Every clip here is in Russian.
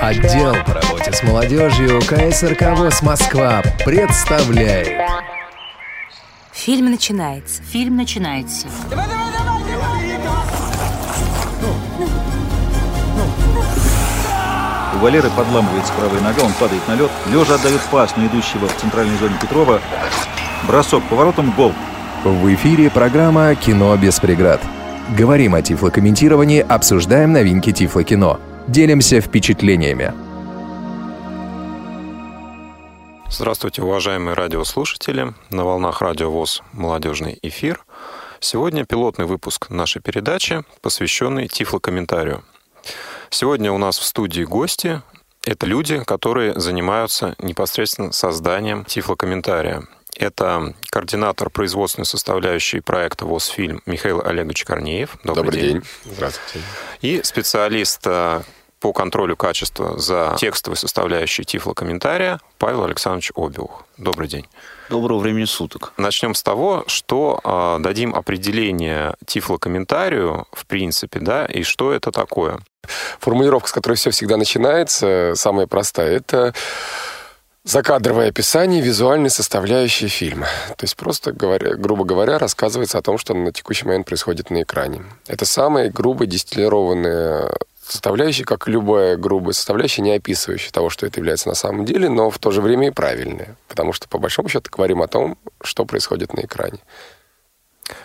Отдел по работе с молодежью КСРК ВОЗ Москва представляет Фильм начинается. Фильм начинается. У Валеры подламывается правая нога, он падает на лед. Лежа отдает пас на идущего в центральной зоне Петрова. Бросок поворотом, гол. В эфире программа «Кино без преград». Говорим о тифлокомментировании, обсуждаем новинки тифлокино. Делимся впечатлениями. Здравствуйте, уважаемые радиослушатели. На волнах Радио ВОЗ «Молодежный эфир». Сегодня пилотный выпуск нашей передачи, посвященный тифлокомментарию. Сегодня у нас в студии гости. Это люди, которые занимаются непосредственно созданием тифлокомментария. Это координатор производственной составляющей проекта ВОЗ-фильм Михаил Олегович Корнеев. Добрый, Добрый день. день. Здравствуйте. И специалист э, по контролю качества за текстовой составляющей тифлокомментария Павел Александрович Обиух. Добрый день. Доброго времени суток. Начнем с того, что э, дадим определение тифлокомментарию, в принципе, да, и что это такое. Формулировка, с которой все всегда начинается, самая простая, это закадровое описание визуальной составляющей фильма. То есть просто, говоря, грубо говоря, рассказывается о том, что на текущий момент происходит на экране. Это самая грубо дистиллированная составляющая, как любая грубая составляющая, не описывающая того, что это является на самом деле, но в то же время и правильная. Потому что, по большому счету, говорим о том, что происходит на экране.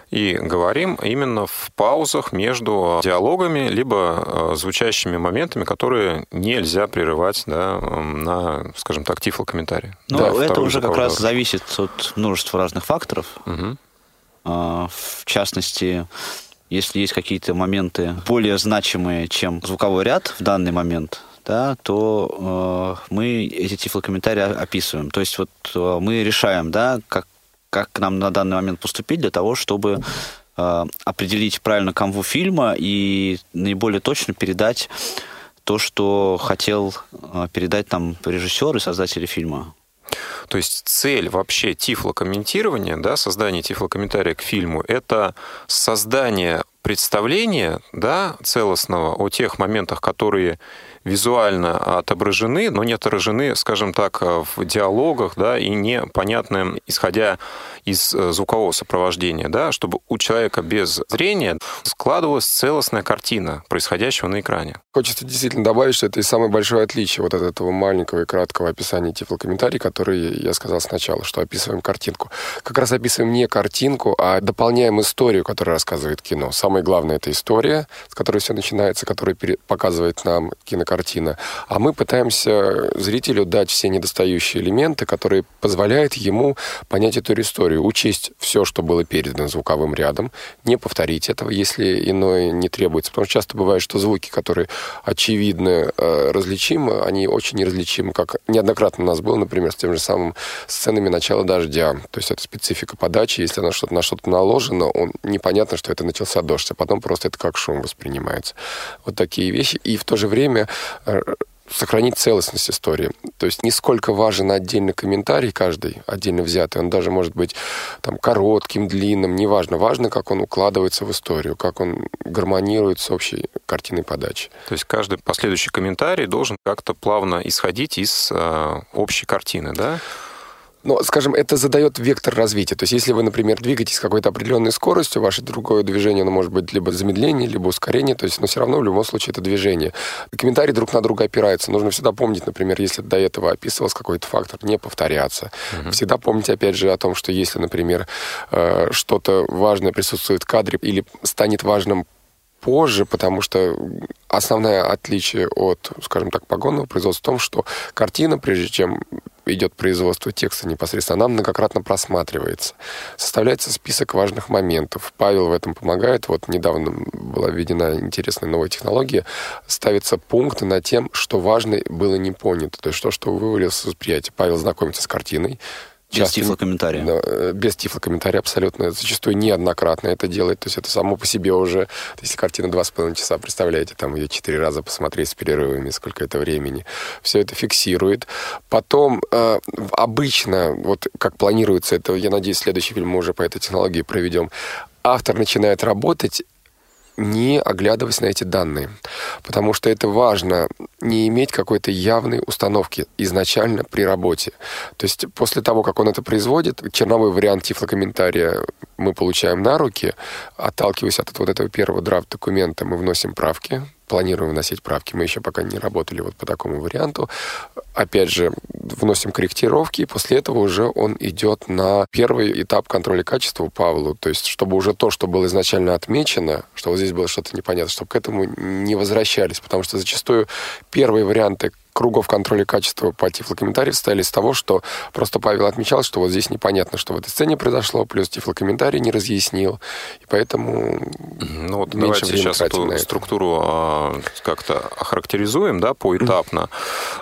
И говорим именно в паузах между диалогами, либо э, звучащими моментами, которые нельзя прерывать да, на, скажем так, тифлокомментарий. Ну, да, это уже как раз зависит от множества разных факторов. Угу. В частности, если есть какие-то моменты более значимые, чем звуковой ряд в данный момент, да, то э, мы эти тифлокомментарии описываем. То есть вот э, мы решаем, да, как, как нам на данный момент поступить для того, чтобы э, определить правильно канву фильма и наиболее точно передать то, что хотел э, передать там режиссер и создатели фильма. То есть цель вообще тифлокомментирования, да, создание тифлокомментария к фильму, это создание представления да, целостного о тех моментах, которые визуально отображены, но не отражены, скажем так, в диалогах, да, и непонятны, исходя из э, звукового сопровождения, да, чтобы у человека без зрения складывалась целостная картина происходящего на экране. Хочется действительно добавить, что это и самое большое отличие вот от этого маленького и краткого описания тифлокомментарий, который я сказал сначала, что описываем картинку. Как раз описываем не картинку, а дополняем историю, которую рассказывает кино. Самое главное — это история, с которой все начинается, которая показывает нам кинокартина картина, а мы пытаемся зрителю дать все недостающие элементы, которые позволяют ему понять эту историю, учесть все, что было передано звуковым рядом, не повторить этого, если иное не требуется. Потому что часто бывает, что звуки, которые очевидно э, различимы, они очень неразличимы, как неоднократно у нас было, например, с тем же самым сценами начала дождя. То есть это специфика подачи, если на что-то на что-то наложено, он непонятно, что это начался дождь, а потом просто это как шум воспринимается. Вот такие вещи. И в то же время сохранить целостность истории. То есть не сколько важен отдельный комментарий каждый, отдельно взятый, он даже может быть там коротким, длинным, неважно. Важно, как он укладывается в историю, как он гармонирует с общей картиной подачи. То есть каждый последующий комментарий должен как-то плавно исходить из э, общей картины, да? Но, скажем, это задает вектор развития. То есть, если вы, например, двигаетесь с какой-то определенной скоростью, ваше другое движение, оно может быть либо замедление, либо ускорение, то есть, но все равно в любом случае это движение. Комментарии друг на друга опираются. Нужно всегда помнить, например, если до этого описывался какой-то фактор, не повторяться. Угу. Всегда помнить, опять же, о том, что если, например, э, что-то важное присутствует в кадре или станет важным позже, потому что основное отличие от, скажем так, погонного производства в том, что картина, прежде чем идет производство текста непосредственно, она многократно просматривается. Составляется список важных моментов. Павел в этом помогает. Вот недавно была введена интересная новая технология. Ставятся пункты на тем, что важно было не понято. То есть то, что вывалилось с восприятия. Павел знакомится с картиной, без тифлокомментария. Да, э, без тифлокомментария абсолютно. Зачастую неоднократно это делает. То есть это само по себе уже... Если картина два с половиной часа, представляете, там ее четыре раза посмотреть с перерывами, сколько это времени. Все это фиксирует. Потом э, обычно, вот как планируется это, я надеюсь, следующий фильм мы уже по этой технологии проведем, автор начинает работать не оглядываясь на эти данные. Потому что это важно не иметь какой-то явной установки изначально при работе. То есть после того, как он это производит, черновой вариант тифлокомментария мы получаем на руки, отталкиваясь от вот этого первого драфт-документа, мы вносим правки, планируем вносить правки. Мы еще пока не работали вот по такому варианту. Опять же, вносим корректировки, и после этого уже он идет на первый этап контроля качества у Павлу. То есть, чтобы уже то, что было изначально отмечено, что вот здесь было что-то непонятно, чтобы к этому не возвращались. Потому что зачастую первые варианты кругов контроля качества по тифлокомментарию состояли из того, что просто Павел отмечал, что вот здесь непонятно, что в этой сцене произошло, плюс тифлокомментарий не разъяснил, и поэтому ну, вот давайте сейчас эту структуру а, как-то охарактеризуем, да, поэтапно.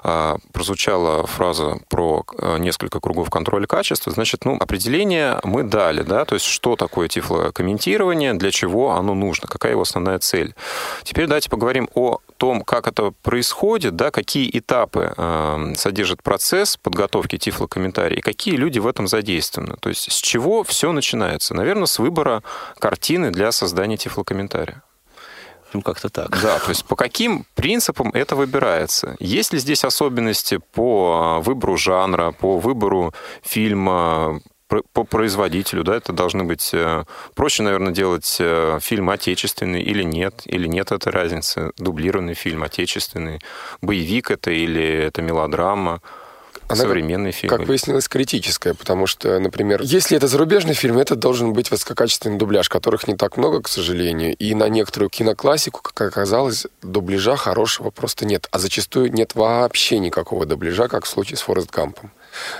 А, прозвучала фраза про а, несколько кругов контроля качества, значит, ну, определение мы дали, да, то есть что такое тифлокомментирование, для чего оно нужно, какая его основная цель. Теперь давайте поговорим о том, как это происходит, да, какие этапы э, содержит процесс подготовки тифлокомментария и какие люди в этом задействованы. То есть с чего все начинается? Наверное, с выбора картины для создания тифлокомментария. Ну, как-то так. Да, то есть по каким принципам это выбирается? Есть ли здесь особенности по выбору жанра, по выбору фильма, по производителю, да, это должны быть... Э, проще, наверное, делать э, фильм отечественный или нет, или нет этой разницы. Дублированный фильм отечественный, боевик это или это мелодрама. Она, современный фильм. Как выяснилось, критическая, потому что, например, если это зарубежный фильм, это должен быть высококачественный дубляж, которых не так много, к сожалению, и на некоторую киноклассику, как оказалось, дубляжа хорошего просто нет, а зачастую нет вообще никакого дубляжа, как в случае с Форест Гампом.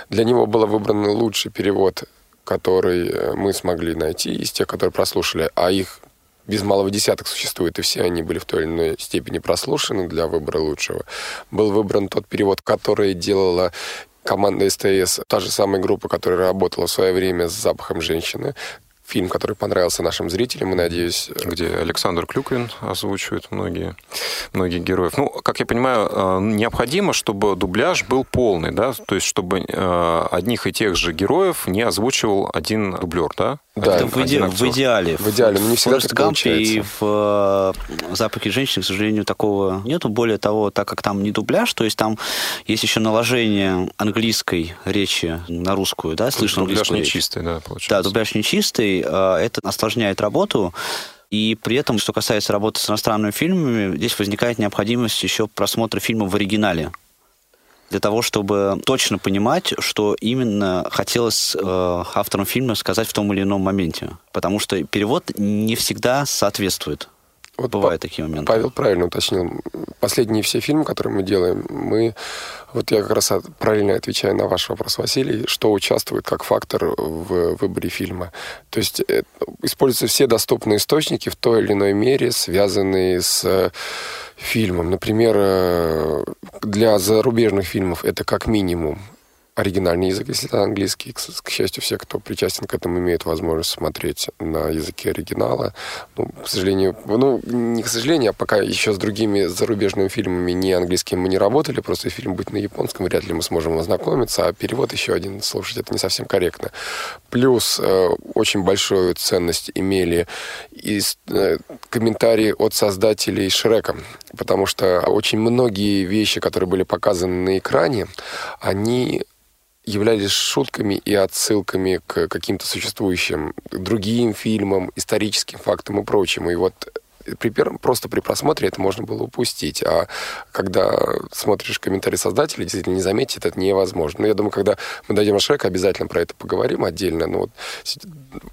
Для него был выбран лучший перевод, который э, мы смогли найти из тех, которые прослушали, а их без малого десяток существует, и все они были в той или иной степени прослушаны для выбора лучшего. Был выбран тот перевод, который делала команда СТС, та же самая группа, которая работала в свое время с запахом женщины, фильм, который понравился нашим зрителям, и, надеюсь... Э, Где Александр Клюквин озвучивает многие, многие героев. Ну, как я понимаю, э, необходимо, чтобы дубляж был полный, да? То есть, чтобы э, одних и тех же героев не озвучивал один дублер, да? Да, это в, иде... в идеале. В идеале, но не всегда Форест Гампе и в «Запахе женщины», к сожалению, такого нету. Более того, так как там не дубляж, то есть там есть еще наложение английской речи на русскую, да, слышно Дубляж нечистый, да, получается. Да, дубляж нечистый, э, это осложняет работу. И при этом, что касается работы с иностранными фильмами, здесь возникает необходимость еще просмотра фильма в оригинале для того, чтобы точно понимать, что именно хотелось э, авторам фильма сказать в том или ином моменте. Потому что перевод не всегда соответствует. Вот Бывают такие моменты. Павел правильно уточнил. Последние все фильмы, которые мы делаем, мы... Вот я как раз правильно отвечаю на ваш вопрос, Василий, что участвует как фактор в выборе фильма. То есть э, используются все доступные источники в той или иной мере, связанные с фильмом. Например, э, для зарубежных фильмов это как минимум оригинальный язык, если это английский. К, к счастью, все, кто причастен к этому, имеют возможность смотреть на языке оригинала. Ну, к сожалению, ну, не к сожалению, а пока еще с другими зарубежными фильмами не английскими мы не работали, просто фильм будет на японском, вряд ли мы сможем ознакомиться, а перевод еще один слушать, это не совсем корректно. Плюс э, очень большую ценность имели и э, комментарии от создателей Шрека, потому что очень многие вещи, которые были показаны на экране, они являлись шутками и отсылками к каким-то существующим другим фильмам, историческим фактам и прочему. И вот при первом, просто при просмотре это можно было упустить. А когда смотришь комментарии создателей, действительно не заметить это невозможно. Но я думаю, когда мы дойдем до Шрека, обязательно про это поговорим отдельно. Но вот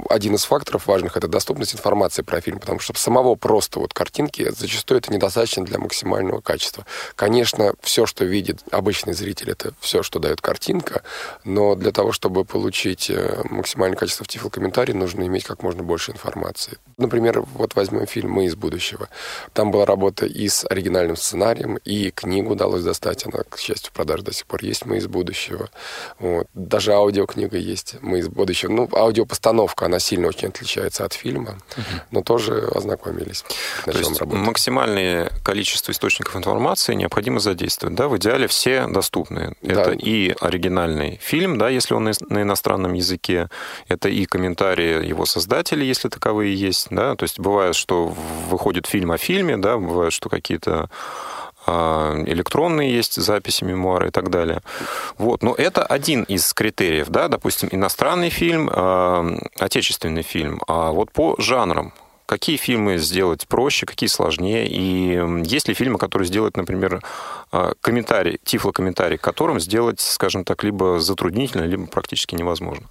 один из факторов важных — это доступность информации про фильм, потому что самого просто вот картинки зачастую это недостаточно для максимального качества. Конечно, все, что видит обычный зритель, это все, что дает картинка, но для того, чтобы получить э, максимальное качество в тифлокомментарии, нужно иметь как можно больше информации. Например, вот возьмем фильм «Мы из будущего». Там была работа и с оригинальным сценарием, и книгу удалось достать. Она, к счастью, в продаже до сих пор есть «Мы из будущего». Вот. Даже аудиокнига есть «Мы из будущего». Ну, аудиопостановка, она сильно очень отличается от фильма, угу. но тоже ознакомились. То есть работать. максимальное количество источников информации необходимо задействовать. Да? В идеале все доступны. Да. Это и оригинальный фильм, да, если он на иностранном языке, это и комментарии его создателей, если таковые есть. Да? То есть бывает, что выходит фильм о фильме, да, бывает, что какие-то а, электронные есть записи, мемуары и так далее. Вот. Но это один из критериев, да, допустим, иностранный фильм, э, отечественный фильм. А вот по жанрам, какие фильмы сделать проще, какие сложнее, и есть ли фильмы, которые сделать, например, а, комментарий, тифлокомментарий к которым сделать, скажем так, либо затруднительно, либо практически невозможно?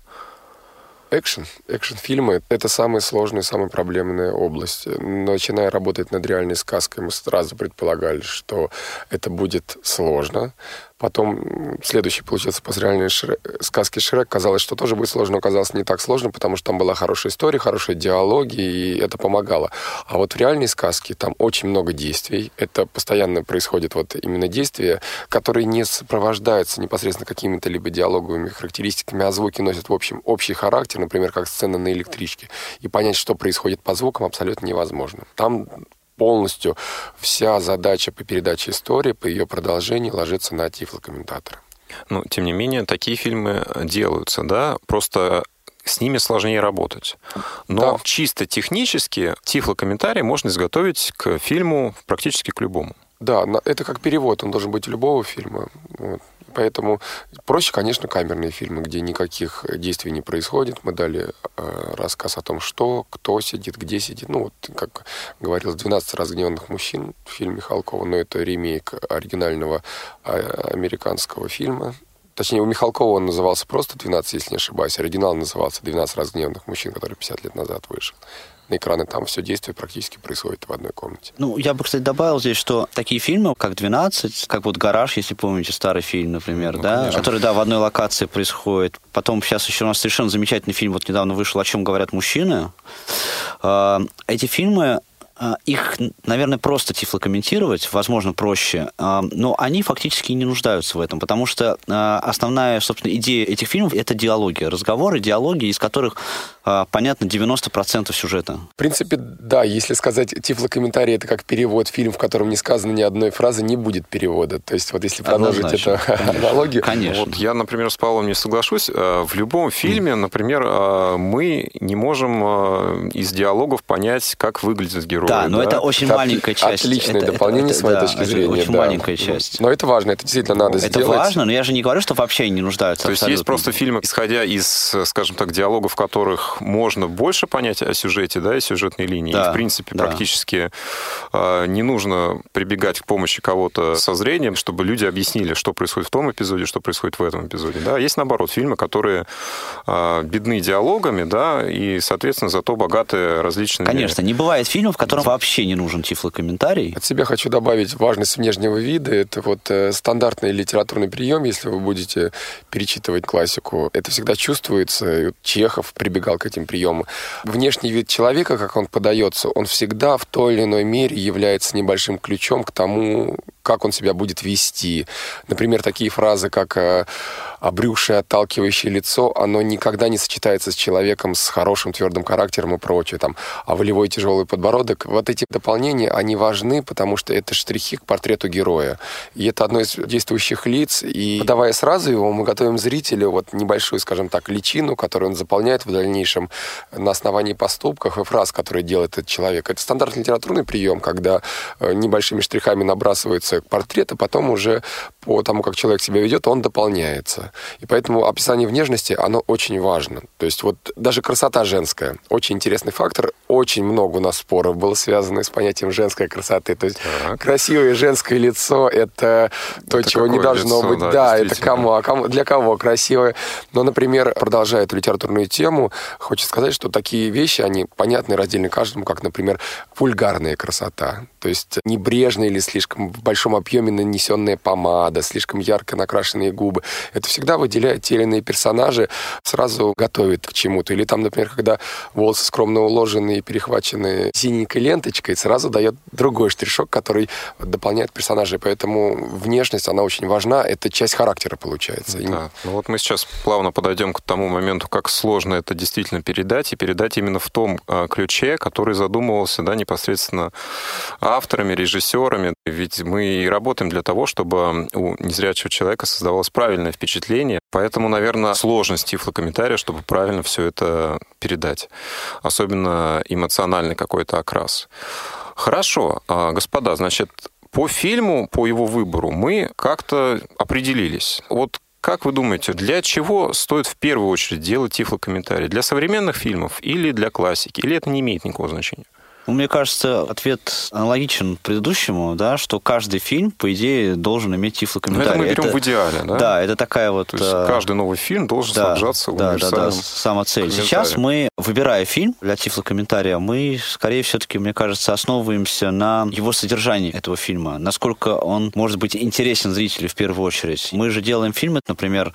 Экшен. Экшн-фильмы — это самая сложная, самая проблемная область. Начиная работать над реальной сказкой, мы сразу предполагали, что это будет сложно, Потом следующий, получился, после реальной Шрек, сказки Шрек, казалось, что тоже будет сложно, но оказалось не так сложно, потому что там была хорошая история, хорошие диалоги, и это помогало. А вот в реальной сказке там очень много действий. Это постоянно происходит вот именно действия, которые не сопровождаются непосредственно какими-то либо диалоговыми характеристиками, а звуки носят в общем общий характер, например, как сцена на электричке. И понять, что происходит по звукам, абсолютно невозможно. Там полностью вся задача по передаче истории, по ее продолжению ложится на тифлокомментатора. Ну, тем не менее, такие фильмы делаются, да, просто с ними сложнее работать. Но да. чисто технически тифлокомментарий можно изготовить к фильму практически к любому. Да, это как перевод, он должен быть любого фильма. Вот. Поэтому проще, конечно, камерные фильмы, где никаких действий не происходит. Мы дали э, рассказ о том, что, кто сидит, где сидит. Ну, вот, как говорил, «12 разгневанных мужчин» фильм Михалкова, но это ремейк оригинального э, американского фильма. Точнее, у Михалкова он назывался просто «12», если не ошибаюсь. Оригинал назывался «12 разгневанных мужчин», который 50 лет назад вышел на экраны, там все действие практически происходит в одной комнате. Ну, я бы, кстати, добавил здесь, что такие фильмы, как «12», как вот «Гараж», если помните, старый фильм, например, ну, да, конечно. который, да, в одной локации происходит. Потом сейчас еще у нас совершенно замечательный фильм, вот недавно вышел «О чем говорят мужчины». А, эти фильмы их, наверное, просто тифлокомментировать, возможно, проще, а, но они фактически не нуждаются в этом, потому что а, основная, собственно, идея этих фильмов — это диалоги, разговоры, диалоги, из которых, понятно, 90% сюжета. В принципе, да, если сказать тифлокомментарий — это как перевод, фильм, в котором не сказано ни одной фразы, не будет перевода. То есть вот если продолжить эту аналогию... Конечно. Вот я, например, с Павлом не соглашусь. В любом фильме, например, мы не можем из диалогов понять, как выглядит герой герои. Да, но да? это очень это маленькая часть. Отличное это, дополнение, это, с моей да, точки зрения. Очень да. маленькая часть. Но это важно, это действительно надо это сделать. Это важно, но я же не говорю, что вообще не нуждаются. То есть есть просто фильмы, исходя из, скажем так, диалогов, в которых можно больше понять о сюжете, да, и сюжетной линии. Да, и, в принципе, да. практически э, не нужно прибегать к помощи кого-то со зрением, чтобы люди объяснили, что происходит в том эпизоде, что происходит в этом эпизоде. Да, есть наоборот фильмы, которые э, бедны диалогами, да, и, соответственно, зато богаты различными... Конечно, не бывает фильмов, в котором вообще не нужен тифлокомментарий. От себя хочу добавить важность внешнего вида. Это вот э, стандартный литературный прием, если вы будете перечитывать классику. Это всегда чувствуется. Чехов прибегал к этим приемам. Внешний вид человека, как он подается, он всегда в той или иной мере является небольшим ключом к тому, как он себя будет вести. Например, такие фразы, как э, обрюшее, отталкивающее лицо, оно никогда не сочетается с человеком с хорошим твердым характером и прочее. Там, а волевой тяжелый подбородок. Вот эти дополнения, они важны, потому что это штрихи к портрету героя. И это одно из действующих лиц. И подавая сразу его, мы готовим зрителю вот небольшую, скажем так, личину, которую он заполняет в дальнейшем на основании поступков и фраз, которые делает этот человек. Это стандартный литературный прием, когда э, небольшими штрихами набрасывается портрет, а потом уже по тому, как человек себя ведет, он дополняется. И поэтому описание внешности, оно очень важно. То есть вот даже красота женская, очень интересный фактор. Очень много у нас споров было связано с понятием женской красоты. То есть так. красивое женское лицо — это то, это чего не должно лицо, быть. Да, да это кому, а кому, для кого красивое. Но, например, продолжая эту литературную тему, хочется сказать, что такие вещи, они понятны раздельно каждому, как, например, вульгарная красота. То есть небрежная или слишком в большом объеме нанесенная помада, слишком ярко накрашенные губы. Это всегда выделяет те или иные персонажи, сразу готовит к чему-то. Или там, например, когда волосы скромно уложены и перехвачены синенькой ленточкой, сразу дает другой штришок, который дополняет персонажей. Поэтому внешность, она очень важна. Это часть характера получается. Да. Ну вот мы сейчас плавно подойдем к тому моменту, как сложно это действительно передать, и передать именно в том а, ключе, который задумывался да, непосредственно авторами, режиссерами. Ведь мы и работаем для того, чтобы у незрячего человека создавалось правильное впечатление. Поэтому, наверное, сложность тифлокомментария, чтобы правильно все это передать. Особенно эмоциональный какой-то окрас. Хорошо, а, господа, значит, по фильму, по его выбору мы как-то определились. Вот как вы думаете, для чего стоит в первую очередь делать тифлокомментарий? Для современных фильмов или для классики? Или это не имеет никакого значения? Ну, мне кажется, ответ аналогичен предыдущему, да, что каждый фильм, по идее, должен иметь тифлокомментарий. Но это мы берем это, в идеале, да? Да, это такая вот... То есть э, каждый новый фильм должен да, снабжаться да, универсальным да, да, сама цель. Сейчас мы, выбирая фильм для тифлокомментария, мы, скорее все-таки, мне кажется, основываемся на его содержании этого фильма, насколько он может быть интересен зрителю в первую очередь. Мы же делаем фильмы, например,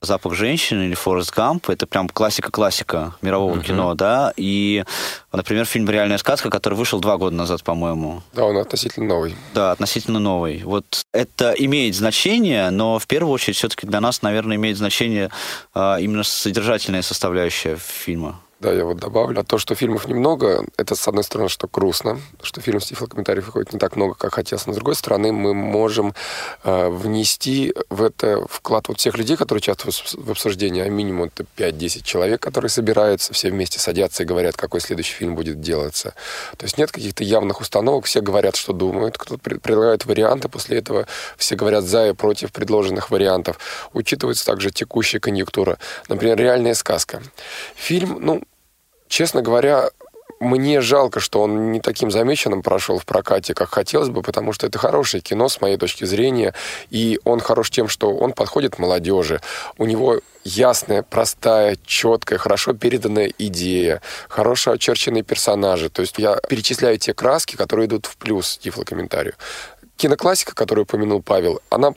«Запах женщины» или «Форест Гамп». Это прям классика-классика мирового uh-huh. кино, да. И, например, фильм «Реальная сказка», который вышел два года назад, по-моему. Да, он относительно новый. Да, относительно новый. Вот это имеет значение, но в первую очередь все-таки для нас, наверное, имеет значение а, именно содержательная составляющая фильма. Да, я вот добавлю. А то, что фильмов немного, это, с одной стороны, что грустно, что фильм с тифлокомментариев выходит не так много, как хотелось. Но, с другой стороны, мы можем э, внести в это вклад вот всех людей, которые участвуют в обсуждении, а минимум это 5-10 человек, которые собираются, все вместе садятся и говорят, какой следующий фильм будет делаться. То есть нет каких-то явных установок, все говорят, что думают, кто-то предлагает варианты, после этого все говорят за и против предложенных вариантов. Учитывается также текущая конъюнктура. Например, «Реальная сказка». Фильм, ну, Честно говоря, мне жалко, что он не таким замеченным прошел в прокате, как хотелось бы, потому что это хорошее кино, с моей точки зрения, и он хорош тем, что он подходит молодежи. У него ясная, простая, четкая, хорошо переданная идея, хорошо очерченные персонажи. То есть я перечисляю те краски, которые идут в плюс тифлокомментарию. Киноклассика, которую упомянул Павел, она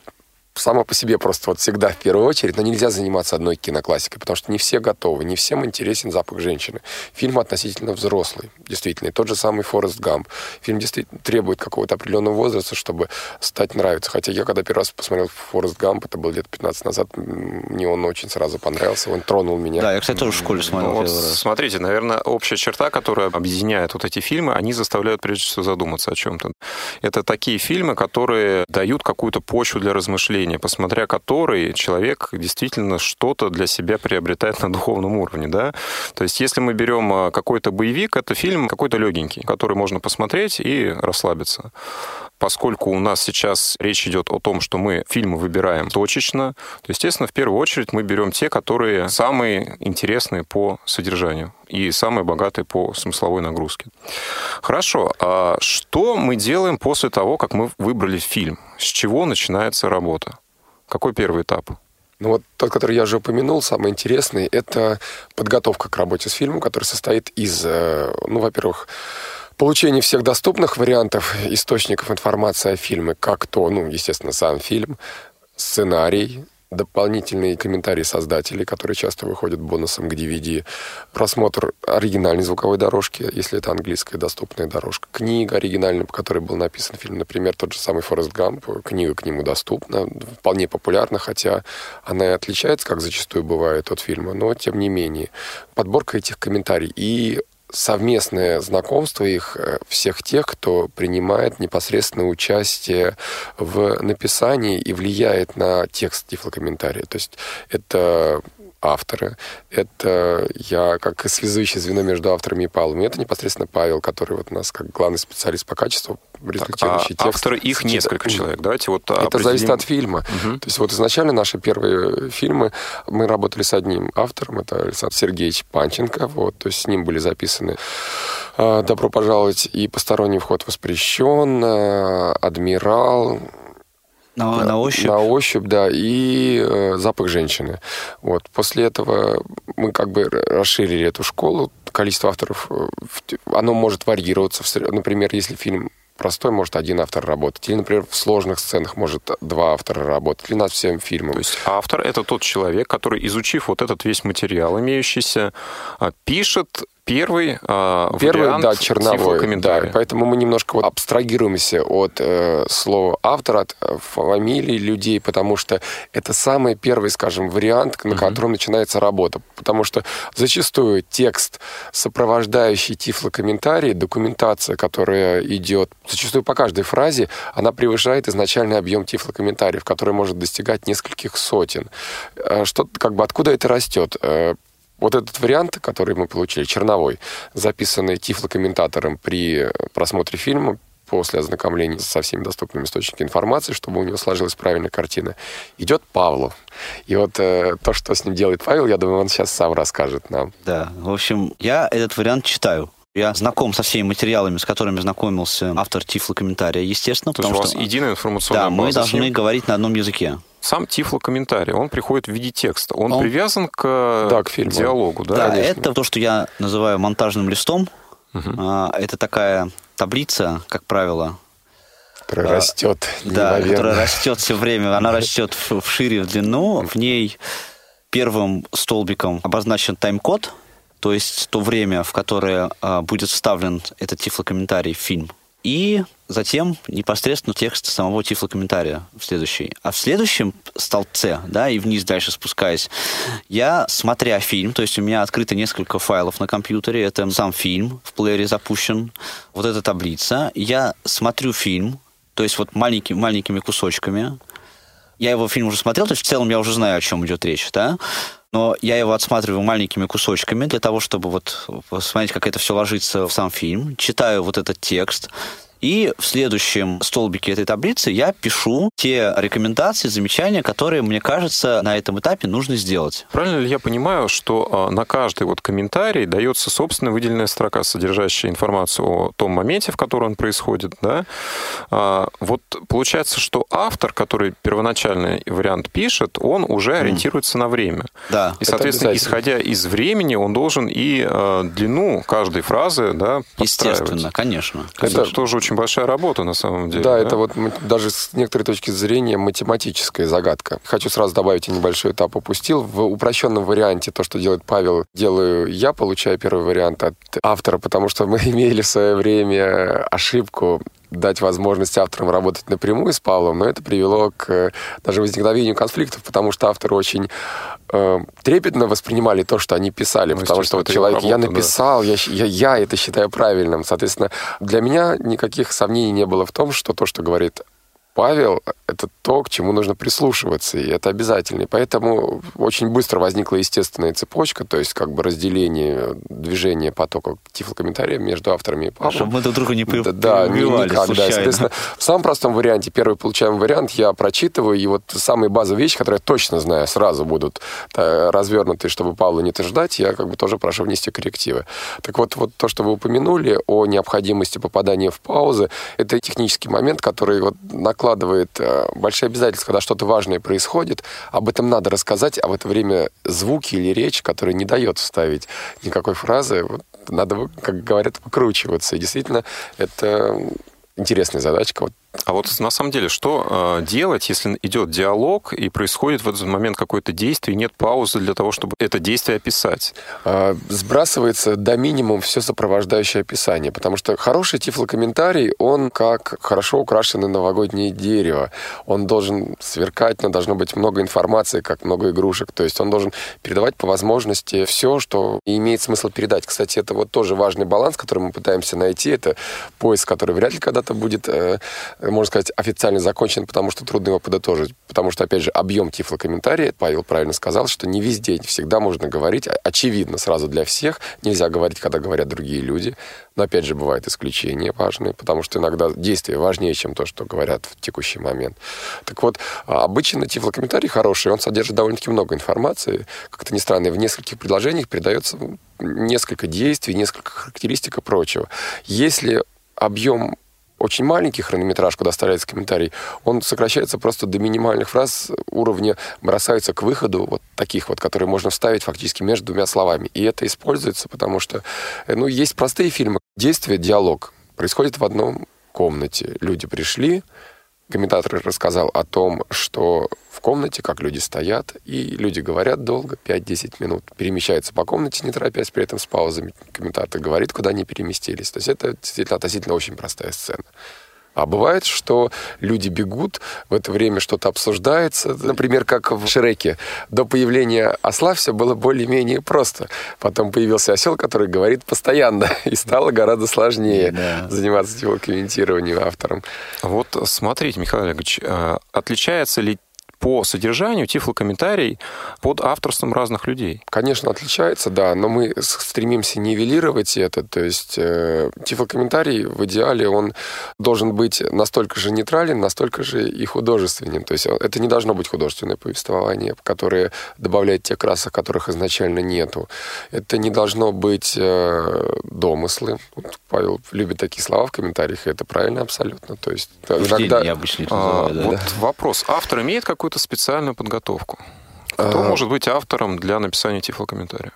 само по себе просто вот всегда в первую очередь, но нельзя заниматься одной киноклассикой, потому что не все готовы, не всем интересен запах женщины. Фильм относительно взрослый, действительно. И тот же самый Форест Гамп. Фильм действительно требует какого-то определенного возраста, чтобы стать нравиться. Хотя я когда первый раз посмотрел Форест Гамп, это было лет 15 назад, мне он очень сразу понравился, он тронул меня. Да, я, кстати, тоже в школе смотрел. Ну, вот, смотрите, наверное, общая черта, которая объединяет вот эти фильмы, они заставляют прежде всего задуматься о чем-то. Это такие фильмы, которые дают какую-то почву для размышлений мышления, посмотря который человек действительно что-то для себя приобретает на духовном уровне, да. То есть, если мы берем а, какой-то боевик, это фильм какой-то легенький, который можно посмотреть и расслабиться. Поскольку у нас сейчас речь идет о том, что мы фильмы выбираем точечно, то, естественно, в первую очередь мы берем те, которые самые интересные по содержанию и самые богатые по смысловой нагрузке. Хорошо, а что мы делаем после того, как мы выбрали фильм? С чего начинается работа? Какой первый этап? Ну вот тот, который я уже упомянул, самый интересный, это подготовка к работе с фильмом, который состоит из, э, ну, во-первых, получение всех доступных вариантов источников информации о фильме, как то, ну, естественно, сам фильм, сценарий, дополнительные комментарии создателей, которые часто выходят бонусом к DVD, просмотр оригинальной звуковой дорожки, если это английская доступная дорожка, книга оригинальная, по которой был написан фильм, например, тот же самый Форест Гамп, книга к нему доступна, вполне популярна, хотя она и отличается, как зачастую бывает от фильма, но тем не менее. Подборка этих комментариев и совместное знакомство их, э, всех тех, кто принимает непосредственное участие в написании и влияет на текст тифлокомментария. То есть это авторы. Это я как связующее звено между авторами и Павлом. И это непосредственно Павел, который вот у нас как главный специалист по качеству редактирующий так, а тексты. Авторы их несколько человек, давайте вот Это определим... зависит от фильма. Угу. То есть вот изначально наши первые фильмы, мы работали с одним автором, это Александр Сергеевич Панченко, вот, то есть с ним были записаны а, «Добро пожаловать» и «Посторонний вход воспрещен», «Адмирал», на, на, на ощупь? На ощупь, да, и э, запах женщины. Вот. После этого мы как бы расширили эту школу. Количество авторов, э, оно может варьироваться. Например, если фильм простой может один автор работать. Или, например, в сложных сценах может два автора работать. Или над всем фильмом. То есть автор — это тот человек, который, изучив вот этот весь материал имеющийся, а, пишет первый, э, первый вариант да, черновой, да, поэтому мы немножко вот абстрагируемся от э, слова автора, от э, фамилий людей, потому что это самый первый, скажем, вариант, на котором начинается работа, потому что зачастую текст, сопровождающий тифлокомментарий, документация, которая идет зачастую по каждой фразе, она превышает изначальный объем тифлокомментариев, который может достигать нескольких сотен. Э, что, как бы, откуда это растет? Вот этот вариант, который мы получили, черновой, записанный тифлокомментатором при просмотре фильма, после ознакомления со всеми доступными источниками информации, чтобы у него сложилась правильная картина, идет Павлу. И вот э, то, что с ним делает Павел, я думаю, он сейчас сам расскажет нам. Да, в общем, я этот вариант читаю. Я знаком со всеми материалами, с которыми знакомился автор Тифло-комментария, естественно. То есть у вас что, единая информационная Да, мы должны говорить на одном языке. Сам Тифло-комментарий, он приходит в виде текста. Он, Он- привязан к, Да, к фильму. диалогу, да? Да, конечно. это то, что я называю монтажным листом. А, Это такая таблица, как правило, Который А, растет да, неимоверно. которая растет все время. Она растет в, в шире, в длину. В ней первым столбиком обозначен тайм-код, то есть то время, в которое а, будет вставлен этот тифлокомментарий в фильм. И затем непосредственно текст самого тифлокомментария в следующий. А в следующем столбце, да, и вниз дальше спускаясь, я, смотря фильм, то есть у меня открыто несколько файлов на компьютере, это сам фильм в плеере запущен, вот эта таблица, я смотрю фильм, то есть вот маленькими, маленькими кусочками, я его фильм уже смотрел, то есть в целом я уже знаю, о чем идет речь, да, но я его отсматриваю маленькими кусочками для того, чтобы вот посмотреть, как это все ложится в сам фильм, читаю вот этот текст, и в следующем столбике этой таблицы я пишу те рекомендации, замечания, которые, мне кажется, на этом этапе нужно сделать. Правильно ли я понимаю, что а, на каждый вот комментарий дается собственная выделенная строка, содержащая информацию о том моменте, в котором он происходит, да? А, Вот получается, что автор, который первоначальный вариант пишет, он уже ориентируется на время. Да. И, соответственно, исходя из времени, он должен и а, длину каждой фразы, да. Естественно, конечно. Это, Это- тоже очень большая работа на самом деле. Да, это вот даже с некоторой точки зрения математическая загадка. Хочу сразу добавить, я небольшой этап упустил. В упрощенном варианте то, что делает Павел, делаю я, получаю первый вариант от автора, потому что мы имели в свое время ошибку дать возможность авторам работать напрямую с Павлом, но это привело к э, даже возникновению конфликтов, потому что авторы очень э, трепетно воспринимали то, что они писали, Ну, потому что вот человек, я работа, да. написал, я, щ- я, я это считаю правильным. Соответственно, для меня никаких сомнений не было в том, что то, что говорит Павел, это то, к чему нужно прислушиваться, и это обязательно. И поэтому очень быстро возникла естественная цепочка, то есть как бы разделение движения потока тифлокомментариев между авторами и Павлом. Чтобы мы друг друга не при- Да, никак, да. случайно. Соответственно, в самом простом варианте, первый получаем вариант, я прочитываю, и вот самые базовые вещи, которые я точно знаю, сразу будут э, развернуты, чтобы Павлу не ждать, я как бы тоже прошу внести коррективы. Так вот, вот то, что вы упомянули о необходимости попадания в паузы, это технический момент, который вот накладывает э, большие обязательства, когда что-то важное происходит, об этом надо рассказать, а в это время звуки или речь, которые не дает вставить никакой фразы, вот надо, как говорят, выкручиваться. И действительно, это интересная задачка. Вот А вот на самом деле, что э, делать, если идет диалог и происходит в этот момент какое-то действие, и нет паузы для того, чтобы это действие описать? А, сбрасывается до минимума все сопровождающее описание, потому что хороший тифлокомментарий, он как хорошо украшенное новогоднее дерево. Он должен сверкать, но должно быть много информации, как много игрушек. То есть он должен передавать по возможности все, что имеет смысл передать. Кстати, это вот тоже важный баланс, который мы пытаемся найти. Это поиск, который вряд ли когда-то будет, э, можно сказать, официально закончен, потому что трудно его подытожить. Потому что, опять же, объем тифлокомментария, Павел правильно сказал, что не везде, не всегда можно говорить. Очевидно, сразу для всех. Нельзя говорить, когда говорят другие люди. Но, опять же, бывают исключения важные, потому что иногда действие важнее, чем то, что говорят в текущий момент. Так вот, а, обычно тифлокомментарий хороший, он содержит довольно-таки много информации. Как-то ни странно, в нескольких предложениях передается несколько действий, несколько характеристик и прочего. Если объем очень маленький хронометраж, куда оставляется комментарий, он сокращается просто до минимальных фраз уровня бросаются к выходу вот таких вот, которые можно вставить фактически между двумя словами. И это используется, потому что, э, ну, есть простые фильмы. Действие, диалог происходит в одном комнате. Люди пришли, комментатор рассказал о том, что в комнате, как люди стоят, и люди говорят долго, 5-10 минут, перемещаются по комнате, не торопясь, при этом с паузами. Комментатор говорит, куда они переместились. То есть это действительно относительно очень простая сцена. А бывает, что люди бегут, в это время что-то обсуждается. Например, как в Шреке. До появления осла все было более-менее просто. Потом появился осел, который говорит постоянно. И стало гораздо сложнее Да. заниматься его комментированием автором. Вот смотрите, Михаил Олегович, э, отличается ли по содержанию тифлокомментарий под авторством разных людей. Конечно, отличается, да, но мы стремимся нивелировать это. То есть э, тифлокомментарий в идеале он должен быть настолько же нейтрален, настолько же и художественным. То есть это не должно быть художественное повествование, которое добавляет те красок, которых изначально нету. Это не должно быть э, домыслы. Вот Павел любит такие слова в комментариях, и это правильно абсолютно. То есть иногда... Я обычно это называю, а, да. Вот да. вопрос. Автор имеет какую-то специальную подготовку? Кто а... может быть автором для написания тифлокомментария?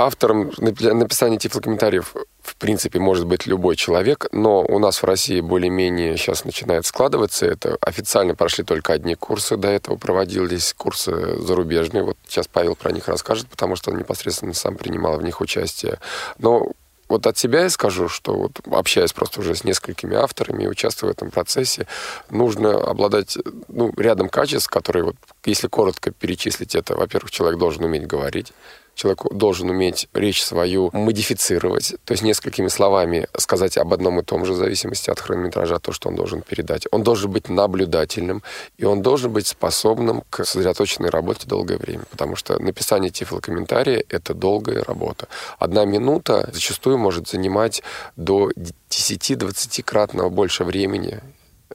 Автором для написания тифлокомментариев, в принципе, может быть любой человек, но у нас в России более-менее сейчас начинает складываться это. Официально прошли только одни курсы, до этого проводились курсы зарубежные. Вот сейчас Павел про них расскажет, потому что он непосредственно сам принимал в них участие. Но вот от себя я скажу, что вот общаясь просто уже с несколькими авторами и участвуя в этом процессе, нужно обладать ну, рядом качеств, которые, вот, если коротко перечислить это, во-первых, человек должен уметь говорить, человек должен уметь речь свою модифицировать, то есть несколькими словами сказать об одном и том же, в зависимости от хронометража, то, что он должен передать. Он должен быть наблюдательным, и он должен быть способным к сосредоточенной работе долгое время, потому что написание тифлокомментария — это долгая работа. Одна минута зачастую может занимать до 10-20 кратного больше времени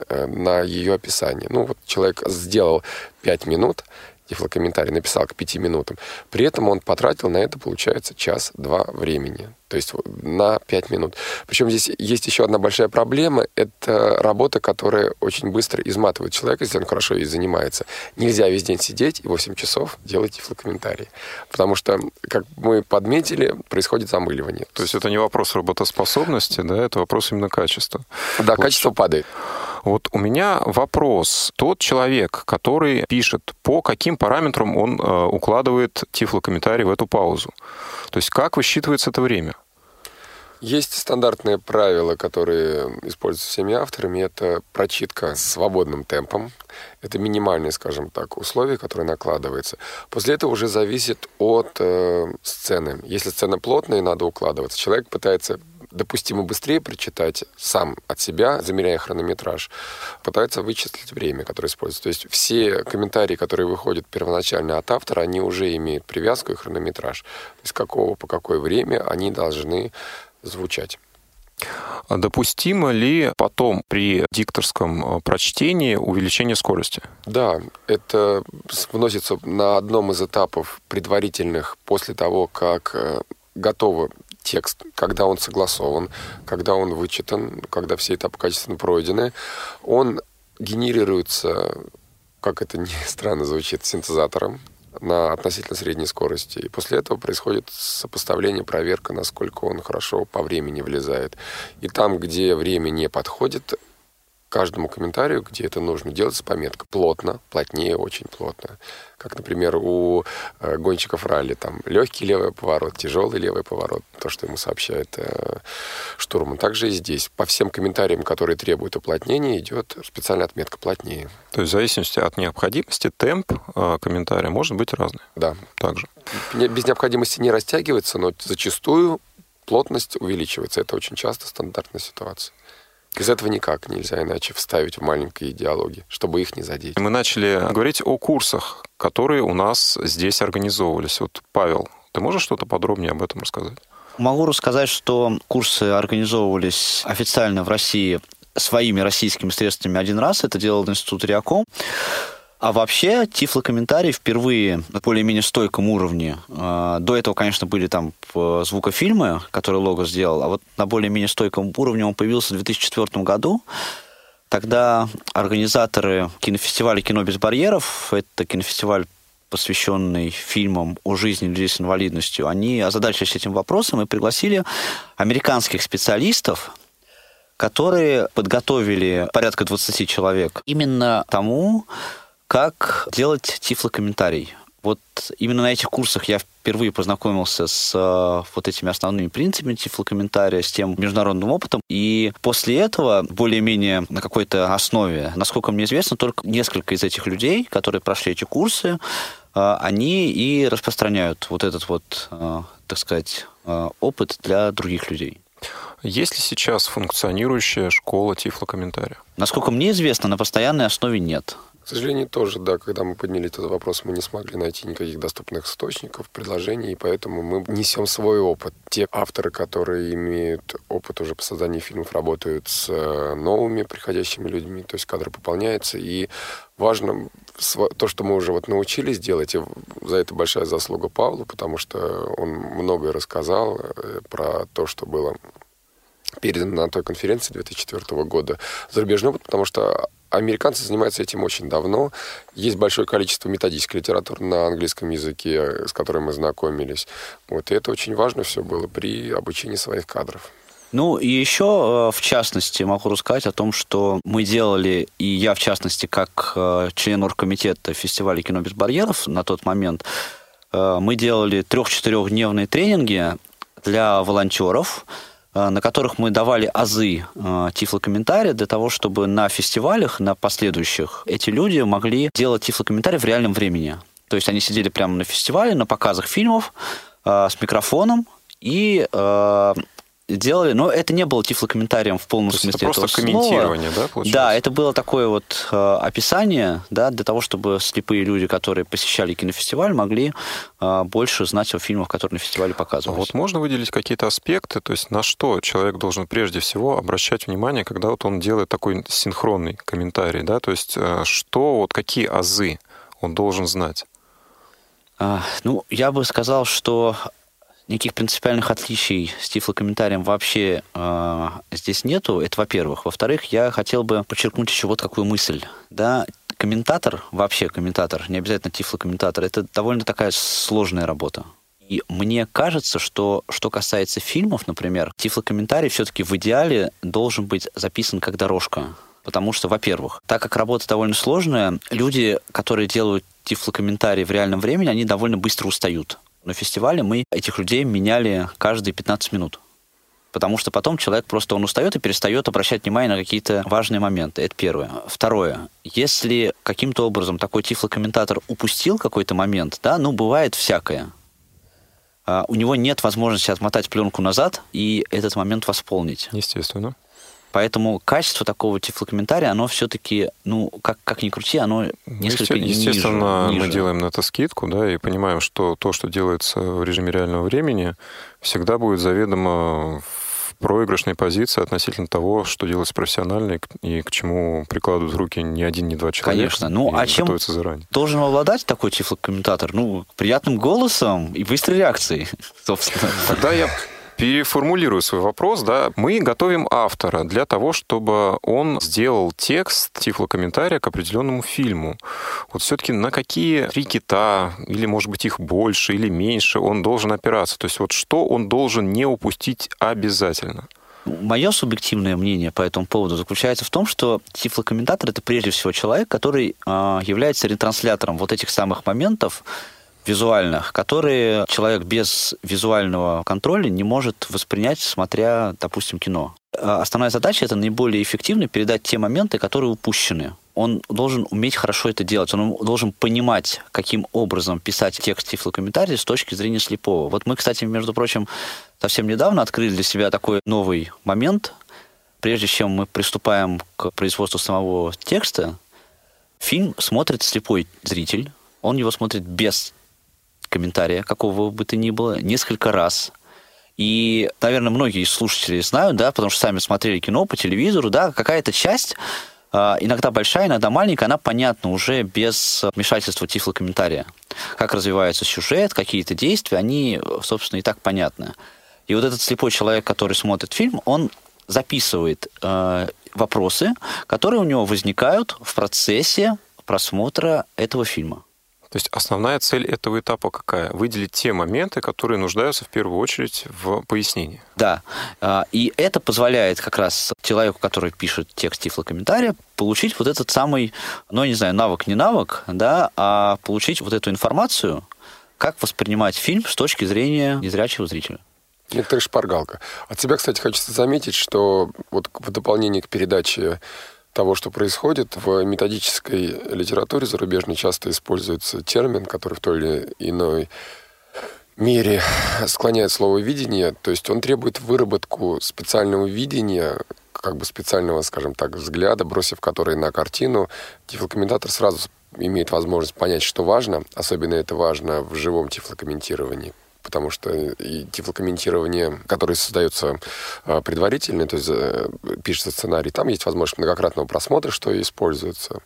э, на ее описание. Ну, вот человек сделал 5 минут, тифлокомментарий написал к пяти минутам. При этом он потратил на это, получается, час-два времени. То есть на пять минут. Причем здесь есть еще одна большая проблема. Это работа, которая очень быстро изматывает человека, если он хорошо ей занимается. Нельзя весь день сидеть и 8 часов делать тифлокомментарии. Потому что, как мы подметили, происходит замыливание. То есть это не вопрос работоспособности, да, это вопрос именно качества. Да, вот. качество падает. Вот у меня вопрос. Тот человек, который пишет, по каким параметрам он э, укладывает тифлокомментарий в эту паузу? То есть как высчитывается это время? Есть стандартные правила, которые используются всеми авторами. Это прочитка с свободным темпом. Это минимальные, скажем так, условия, которые накладываются. После этого уже зависит от э, сцены. Если сцена плотная, надо укладываться. Человек пытается допустимо быстрее прочитать сам от себя, замеряя хронометраж, пытается вычислить время, которое используется. То есть все комментарии, которые выходят первоначально от автора, они уже имеют привязку и хронометраж. Есть какого по какое время они должны звучать. А допустимо ли потом при дикторском э, прочтении увеличение скорости? Да, это вносится на одном из этапов предварительных после того, как э, готово текст, когда он согласован, когда он вычитан, когда все этапы качественно пройдены, он генерируется, как это не странно звучит, синтезатором на относительно средней скорости. И после этого происходит сопоставление, проверка, насколько он хорошо по времени влезает. И там, где время не подходит, каждому комментарию, где это нужно, делается пометка плотно, плотнее, очень плотно. Как, например, у э, гонщиков ралли, там легкий левый поворот, тяжелый левый поворот, то, что ему сообщает э, штурман. Также и здесь. По всем комментариям, которые требуют уплотнения, идет специальная отметка плотнее. То есть в зависимости от необходимости темп э, комментария может быть разный? Да. Также. Без необходимости не растягивается, но зачастую плотность увеличивается. Это очень часто стандартная ситуация. Из этого никак нельзя иначе вставить в маленькие диалоги, чтобы их не задеть. Мы начали говорить о курсах, которые у нас здесь организовывались. Вот, Павел, ты можешь что-то подробнее об этом рассказать? Могу рассказать, что курсы организовывались официально в России своими российскими средствами один раз. Это делал Институт Реаком. А вообще, тифлокомментарий впервые на более-менее стойком уровне. А, до этого, конечно, были там звукофильмы, которые Лого сделал, а вот на более-менее стойком уровне он появился в 2004 году. Тогда организаторы кинофестиваля «Кино без барьеров», это кинофестиваль посвященный фильмам о жизни людей с инвалидностью, они озадачились этим вопросом и пригласили американских специалистов, которые подготовили порядка 20 человек именно тому, как делать тифлокомментарий. Вот именно на этих курсах я впервые познакомился с э, вот этими основными принципами тифлокомментария, с тем международным опытом. И после этого, более-менее на какой-то основе, насколько мне известно, только несколько из этих людей, которые прошли эти курсы, э, они и распространяют вот этот вот, э, так сказать, опыт для других людей. Есть ли сейчас функционирующая школа тифлокомментария? Насколько мне известно, на постоянной основе нет. К сожалению, тоже, да, когда мы подняли этот вопрос, мы не смогли найти никаких доступных источников, предложений, и поэтому мы несем свой опыт. Те авторы, которые имеют опыт уже по созданию фильмов, работают с э, новыми приходящими людьми, то есть кадры пополняются, и важно то, что мы уже вот научились делать, и за это большая заслуга Павлу, потому что он многое рассказал э, про то, что было передано на той конференции 2004 года зарубежный опыт, потому что Американцы занимаются этим очень давно. Есть большое количество методической литературы на английском языке, с которой мы знакомились. Вот, и это очень важно все было при обучении своих кадров. Ну, и еще, э, в частности, могу рассказать о том, что мы делали, и я, в частности, как э, член оргкомитета фестиваля «Кино без барьеров» на тот момент, э, мы делали трех-четырехдневные тренинги для волонтеров, Э, на которых мы давали азы э, тифлокомментария для того, чтобы на фестивалях, на последующих, эти люди могли делать тифлокомментарий в реальном времени. То есть они сидели прямо на фестивале, на показах фильмов э, с микрофоном и делали, но это не было тифлокомментарием в полном То смысле это просто комментирование, да, получается? Да, это было такое вот э, описание, да, для того, чтобы слепые люди, которые посещали кинофестиваль, могли э, больше знать о фильмах, которые на фестивале показывались. Вот можно выделить какие-то аспекты, то есть на что человек должен прежде всего обращать внимание, когда вот он делает такой синхронный комментарий, да, то есть э, что, вот какие азы он должен знать? А, ну, я бы сказал, что Никаких принципиальных отличий с тифлокомментарием вообще э, здесь нету. Это во-первых. Во-вторых, я хотел бы подчеркнуть еще вот какую мысль. Да, комментатор, вообще комментатор, не обязательно тифлокомментатор, это довольно такая сложная работа. И мне кажется, что что касается фильмов, например, тифлокомментарий все-таки в идеале должен быть записан как дорожка. Потому что, во-первых, так как работа довольно сложная, люди, которые делают тифлокомментарий в реальном времени, они довольно быстро устают. На фестивале мы этих людей меняли каждые 15 минут. Потому что потом человек просто он устает и перестает обращать внимание на какие-то важные моменты. Это первое. Второе. Если каким-то образом такой тифлокомментатор упустил какой-то момент, да, ну, бывает всякое. А, у него нет возможности отмотать пленку назад и этот момент восполнить. Естественно. Поэтому качество такого тифлокомментария, оно все-таки, ну, как, как ни крути, оно ну, несколько ну, Естественно, ниже, мы делаем на это скидку, да, и понимаем, что то, что делается в режиме реального времени, всегда будет заведомо в проигрышной позиции относительно того, что делается профессионально и к чему прикладывают руки ни один, ни два человека. Конечно. Ну, а чем заранее. должен обладать такой тифлокомментатор? Ну, приятным голосом и быстрой реакцией, собственно. Тогда я переформулирую свой вопрос. Да. Мы готовим автора для того, чтобы он сделал текст тифлокомментария к определенному фильму. Вот все-таки на какие три кита, или, может быть, их больше или меньше, он должен опираться? То есть вот что он должен не упустить обязательно? Мое субъективное мнение по этому поводу заключается в том, что тифлокомментатор это прежде всего человек, который э, является ретранслятором вот этих самых моментов, визуальных, которые человек без визуального контроля не может воспринять, смотря, допустим, кино. А основная задача это наиболее эффективно передать те моменты, которые упущены. Он должен уметь хорошо это делать, он должен понимать, каким образом писать текст тифлокомментарий с точки зрения слепого. Вот мы, кстати, между прочим, совсем недавно открыли для себя такой новый момент. Прежде чем мы приступаем к производству самого текста, фильм смотрит слепой зритель, он его смотрит без комментария, какого бы то ни было, несколько раз. И, наверное, многие слушатели знают, да, потому что сами смотрели кино по телевизору, да, какая-то часть, а, иногда большая, иногда маленькая, она понятна уже без вмешательства тифлокомментария. Как развивается сюжет, какие-то действия, они, собственно, и так понятны. И вот этот слепой человек, который смотрит фильм, он записывает э, вопросы, которые у него возникают в процессе просмотра этого фильма. То есть основная цель этого этапа какая? Выделить те моменты, которые нуждаются в первую очередь в пояснении. Да. А, и это позволяет как раз человеку, который пишет текст тифлокомментария, получить вот этот самый, ну, я не знаю, навык не навык, да, а получить вот эту информацию, как воспринимать фильм с точки зрения незрячего зрителя. Некоторая шпаргалка. От себя, кстати, хочется заметить, что вот в дополнение к передаче того, что происходит. В методической литературе зарубежной часто используется термин, который в той или иной мере склоняет слово «видение», то есть он требует выработку специального видения, как бы специального, скажем так, взгляда, бросив который на картину, тифлокомментатор сразу имеет возможность понять, что важно. Особенно это важно в живом тифлокомментировании потому что и тифлокомментирование, которое создается а, предварительно, то есть э, пишется сценарий, там есть возможность многократного просмотра, что используется.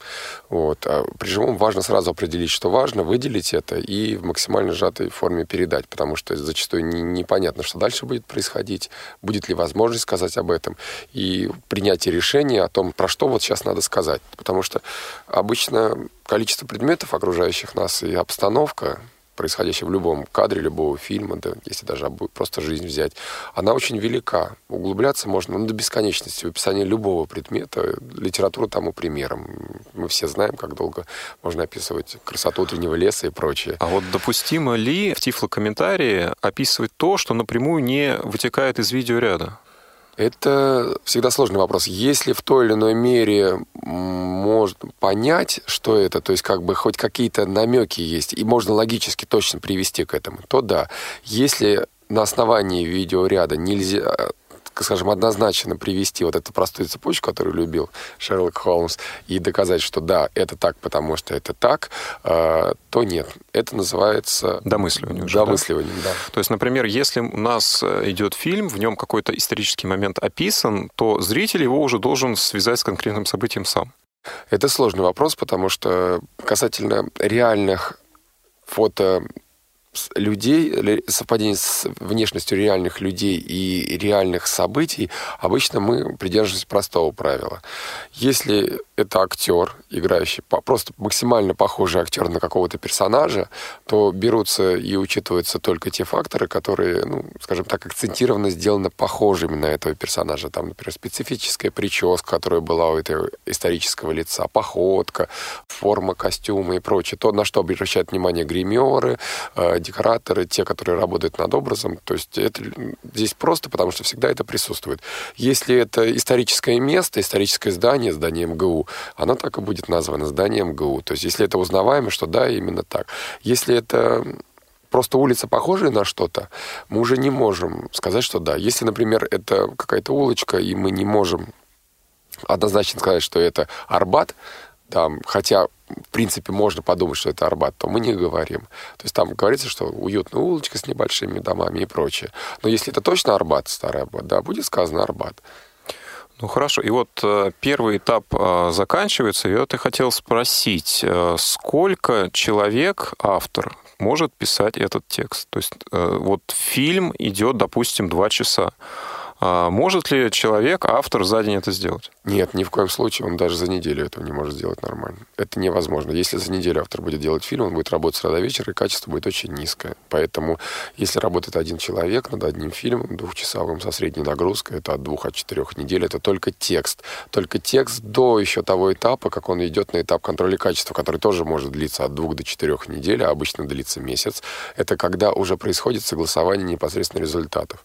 Вот. А при живом важно сразу определить, что важно, выделить это и в максимально сжатой форме передать, потому что зачастую не, непонятно, что дальше будет происходить, будет ли возможность сказать об этом, и принятие решения о том, про что вот сейчас надо сказать. Потому что обычно количество предметов, окружающих нас, и обстановка, происходящая в любом кадре любого фильма, да, если даже просто жизнь взять, она очень велика. Углубляться можно ну, до бесконечности в описании любого предмета. Литература тому примером. Мы все знаем, как долго можно описывать красоту утреннего леса и прочее. А вот допустимо ли в тифлокомментарии описывать то, что напрямую не вытекает из видеоряда? Это всегда сложный вопрос. Если в той или иной мере можно понять, что это, то есть как бы хоть какие-то намеки есть, и можно логически точно привести к этому, то да. Если на основании видеоряда нельзя скажем, однозначно привести вот эту простую цепочку, которую любил Шерлок Холмс, и доказать, что да, это так, потому что это так, э, то нет. Это называется... Домысливание уже, Домысливание, да? да. То есть, например, если у нас э, идет фильм, в нем какой-то исторический момент описан, то зритель его уже должен связать с конкретным событием сам. Это сложный вопрос, потому что касательно реальных фото людей, совпадение с внешностью реальных людей и реальных событий, обычно мы придерживаемся простого правила. Если это актер, играющий, просто максимально похожий актер на какого-то персонажа, то берутся и учитываются только те факторы, которые, ну, скажем так, акцентированно сделаны похожими на этого персонажа. Там, например, специфическая прическа, которая была у этого исторического лица, походка, форма костюма и прочее. То, на что обращают внимание гримеры, э, декораторы, те, которые работают над образом. То есть это здесь просто, потому что всегда это присутствует. Если это историческое место, историческое здание, здание МГУ, оно так и будет названо здание МГУ. То есть если это узнаваемо, что да, именно так. Если это просто улица похожая на что-то, мы уже не можем сказать, что да. Если, например, это какая-то улочка, и мы не можем однозначно сказать, что это Арбат, там, хотя в принципе, можно подумать, что это Арбат, то мы не говорим. То есть там говорится, что уютная улочка с небольшими домами и прочее. Но если это точно Арбат, старый Арбат, да, будет сказано Арбат. Ну хорошо, и вот э, первый этап э, заканчивается, и вот я хотел спросить, э, сколько человек, автор, может писать этот текст? То есть вот фильм идет, допустим, два часа. А может ли человек, автор, за день это сделать? Нет, ни в коем случае. Он даже за неделю этого не может сделать нормально. Это невозможно. Если за неделю автор будет делать фильм, он будет работать с утра до вечера, и качество будет очень низкое. Поэтому, если работает один человек над одним фильмом, двухчасовым, со средней нагрузкой, это от двух, от четырех недель, это только текст. Только текст до еще того этапа, как он идет на этап контроля качества, который тоже может длиться от двух до четырех недель, а обычно длится месяц. Это когда уже происходит согласование непосредственно результатов.